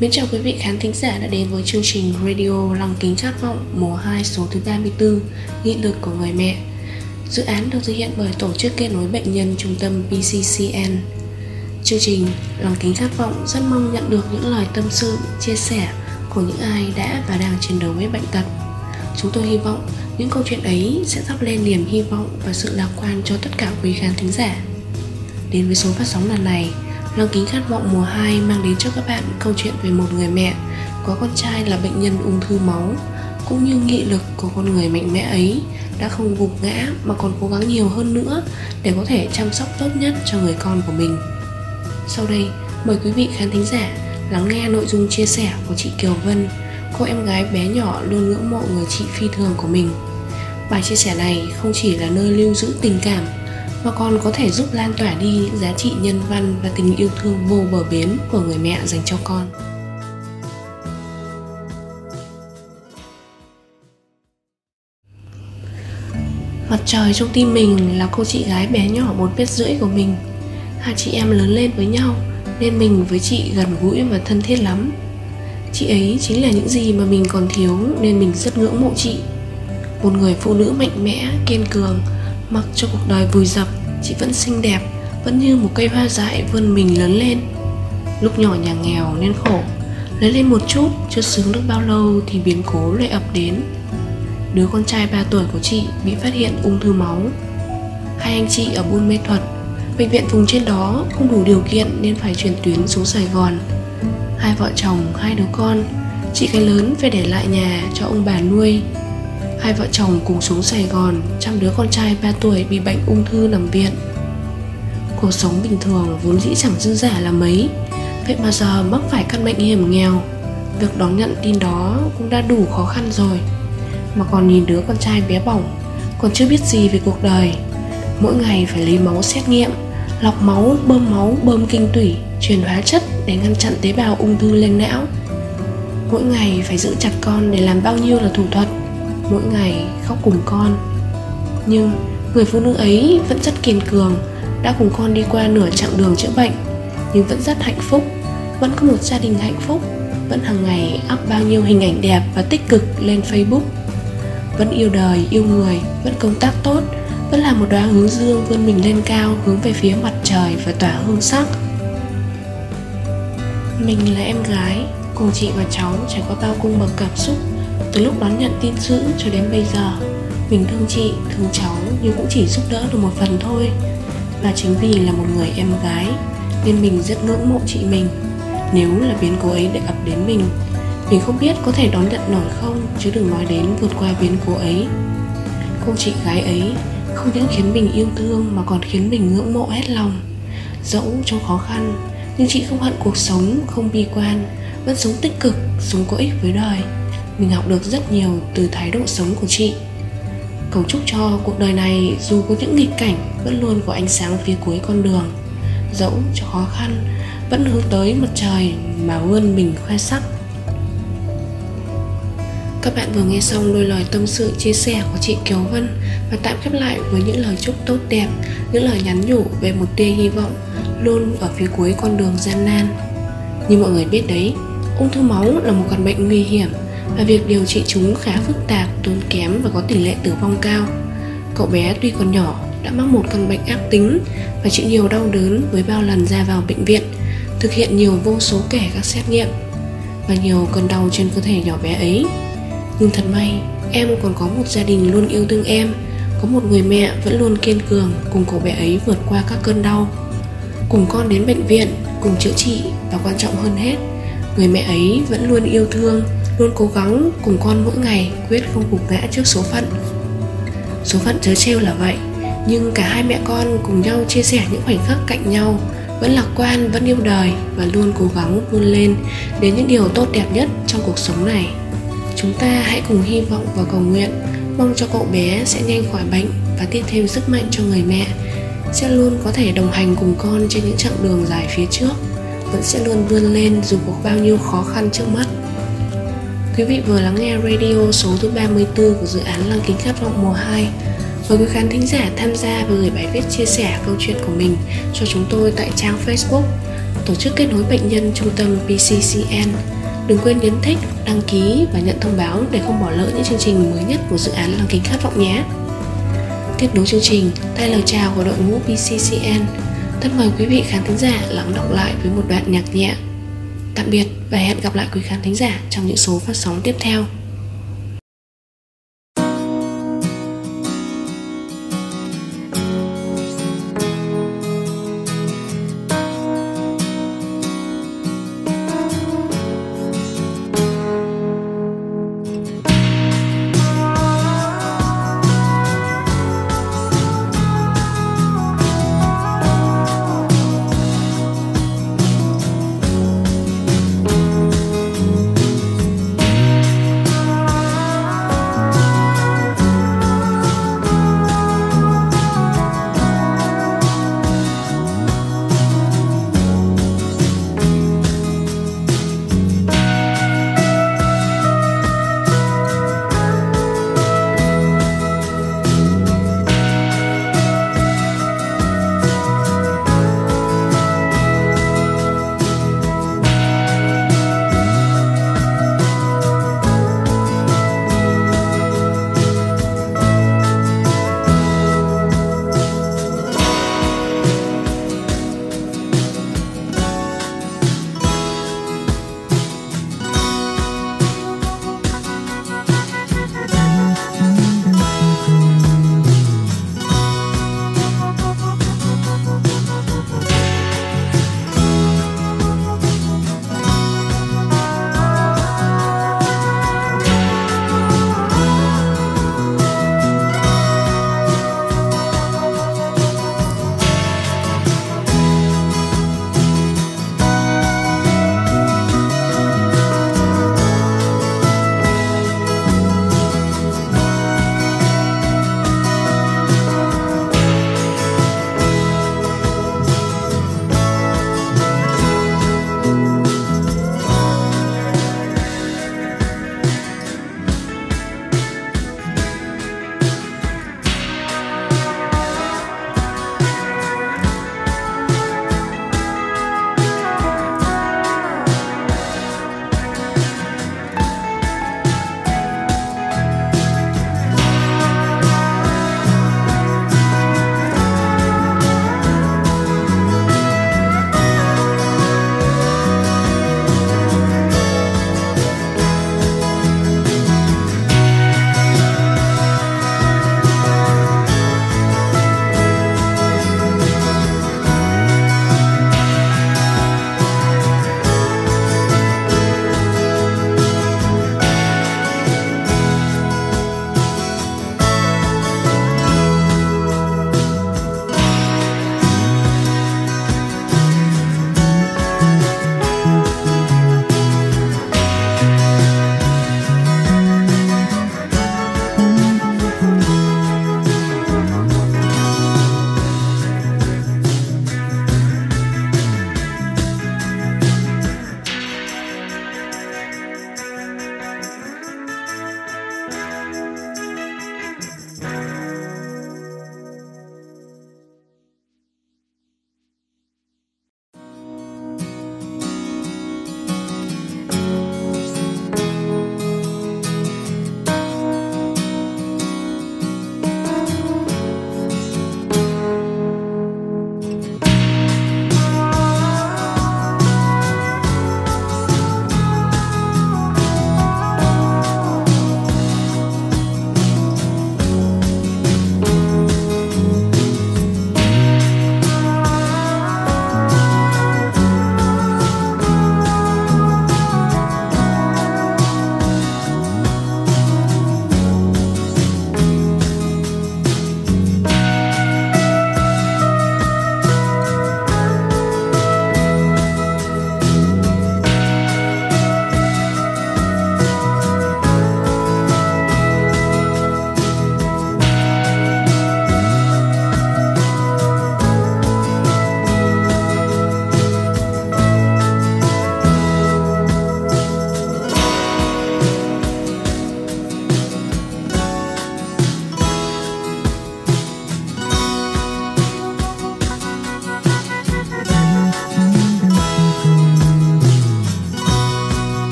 Mến chào quý vị khán thính giả đã đến với chương trình Radio Lòng Kính Khát Vọng mùa 2 số thứ 34 Nghị lực của người mẹ. Dự án được thực hiện bởi Tổ chức Kết nối Bệnh nhân Trung tâm PCCN Chương trình Lòng Kính Khát Vọng rất mong nhận được những lời tâm sự, chia sẻ của những ai đã và đang chiến đấu với bệnh tật. Chúng tôi hy vọng những câu chuyện ấy sẽ thắp lên niềm hy vọng và sự lạc quan cho tất cả quý khán thính giả. Đến với số phát sóng lần này Lăng kính khát vọng mùa 2 mang đến cho các bạn câu chuyện về một người mẹ có con trai là bệnh nhân ung thư máu cũng như nghị lực của con người mạnh mẽ ấy đã không gục ngã mà còn cố gắng nhiều hơn nữa để có thể chăm sóc tốt nhất cho người con của mình. Sau đây, mời quý vị khán thính giả lắng nghe nội dung chia sẻ của chị Kiều Vân, cô em gái bé nhỏ luôn ngưỡng mộ người chị phi thường của mình. Bài chia sẻ này không chỉ là nơi lưu giữ tình cảm mà còn có thể giúp lan tỏa đi những giá trị nhân văn và tình yêu thương vô bờ bến của người mẹ dành cho con. Mặt trời trong tim mình là cô chị gái bé nhỏ một mét rưỡi của mình. Hai chị em lớn lên với nhau Nên mình với chị gần gũi và thân thiết lắm. Chị ấy chính là những gì mà mình còn thiếu Nên mình rất ngưỡng mộ chị. Một người phụ nữ mạnh mẽ, kiên cường Mặc cho cuộc đời vùi dập Chị vẫn xinh đẹp Vẫn như một cây hoa dại vươn mình lớn lên. Lúc nhỏ nhà nghèo nên khổ Lớn lên một chút Chưa sướng được bao lâu Thì biến cố lại ập đến. Đứa con trai 3 tuổi của chị Bị phát hiện ung thư máu. Hai anh chị ở Buôn Mê Thuật Bệnh viện vùng trên đó không đủ điều kiện Nên phải chuyển tuyến xuống Sài Gòn. Hai vợ chồng, hai đứa con Chị cái lớn phải để lại nhà cho ông bà nuôi. Hai vợ chồng cùng xuống Sài Gòn Chăm đứa con trai 3 tuổi bị bệnh ung thư nằm viện. Cuộc sống bình thường vốn dĩ chẳng dư giả là mấy Vậy mà giờ mắc phải căn bệnh hiểm nghèo. Việc đón nhận tin đó cũng đã đủ khó khăn rồi. Mà còn nhìn đứa con trai bé bỏng Còn chưa biết gì về cuộc đời. Mỗi ngày phải lấy máu xét nghiệm Lọc máu, bơm máu, bơm kinh tủy Truyền hóa chất để ngăn chặn tế bào ung thư lên não. Mỗi ngày phải giữ chặt con để làm bao nhiêu là thủ thuật mỗi ngày khóc cùng con. Nhưng người phụ nữ ấy vẫn rất kiên cường, đã cùng con đi qua nửa chặng đường chữa bệnh, nhưng vẫn rất hạnh phúc. Vẫn có một gia đình hạnh phúc, vẫn hàng ngày up bao nhiêu hình ảnh đẹp và tích cực lên facebook. Vẫn yêu đời, yêu người, vẫn công tác tốt, vẫn là một đóa hướng dương vươn mình lên cao hướng về phía mặt trời và tỏa hương sắc. Mình là em gái, cùng chị và cháu trải qua bao cung bậc cảm xúc từ lúc đón nhận tin dữ cho đến bây giờ Mình thương chị, thương cháu Nhưng cũng chỉ giúp đỡ được một phần thôi. Và chính vì là một người em gái Nên mình rất ngưỡng mộ chị mình. Nếu là biến cố ấy để ập đến mình Mình không biết có thể đón nhận nổi không Chứ đừng nói đến vượt qua biến cố ấy. Cô chị gái ấy Không những khiến mình yêu thương Mà còn khiến mình ngưỡng mộ hết lòng. Dẫu trong khó khăn Nhưng chị không hận cuộc sống, không bi quan Vẫn sống tích cực, sống có ích với đời mình học được rất nhiều từ thái độ sống của chị. Cầu chúc cho cuộc đời này dù có những nghịch cảnh vẫn luôn có ánh sáng phía cuối con đường. Dẫu cho khó khăn vẫn hướng tới mặt trời mà vươn mình khoe sắc. Các bạn vừa nghe xong đôi lời tâm sự chia sẻ của chị Kiều Vân và tạm khép lại với những lời chúc tốt đẹp, những lời nhắn nhủ về một tia hy vọng luôn ở phía cuối con đường gian nan. Như mọi người biết đấy, ung thư máu là một căn bệnh nguy hiểm và việc điều trị chúng khá phức tạp, tốn kém và có tỷ lệ tử vong cao. Cậu bé tuy còn nhỏ đã mắc một căn bệnh ác tính và chịu nhiều đau đớn với bao lần ra vào bệnh viện, thực hiện nhiều vô số kẻ các xét nghiệm và nhiều cơn đau trên cơ thể nhỏ bé ấy. Nhưng thật may, em còn có một gia đình luôn yêu thương em, có một người mẹ vẫn luôn kiên cường cùng cậu bé ấy vượt qua các cơn đau. Cùng con đến bệnh viện, cùng chữa trị và quan trọng hơn hết, người mẹ ấy vẫn luôn yêu thương luôn cố gắng cùng con mỗi ngày quyết không gục ngã trước số phận. Số phận chớ trêu là vậy, nhưng cả hai mẹ con cùng nhau chia sẻ những khoảnh khắc cạnh nhau, vẫn lạc quan, vẫn yêu đời và luôn cố gắng vươn lên đến những điều tốt đẹp nhất trong cuộc sống này. Chúng ta hãy cùng hy vọng và cầu nguyện, mong cho cậu bé sẽ nhanh khỏi bệnh và tiếp thêm sức mạnh cho người mẹ, sẽ luôn có thể đồng hành cùng con trên những chặng đường dài phía trước, vẫn sẽ luôn vươn lên dù có bao nhiêu khó khăn trước mắt. Quý vị vừa lắng nghe radio số thứ 34 của dự án Lăng kính khát vọng mùa 2 Mời quý khán thính giả tham gia và gửi bài viết chia sẻ câu chuyện của mình cho chúng tôi tại trang Facebook tổ chức kết nối bệnh nhân trung tâm PCCN. Đừng quên nhấn thích, đăng ký và nhận thông báo để không bỏ lỡ những chương trình mới nhất của dự án Lăng kính khát vọng nhé. Tiếp nối chương trình, tay lời chào của đội ngũ PCCN. Thân mời quý vị khán thính giả lắng đọc lại với một đoạn nhạc nhẹ. Tạm biệt và hẹn gặp lại quý khán thính giả trong những số phát sóng tiếp theo.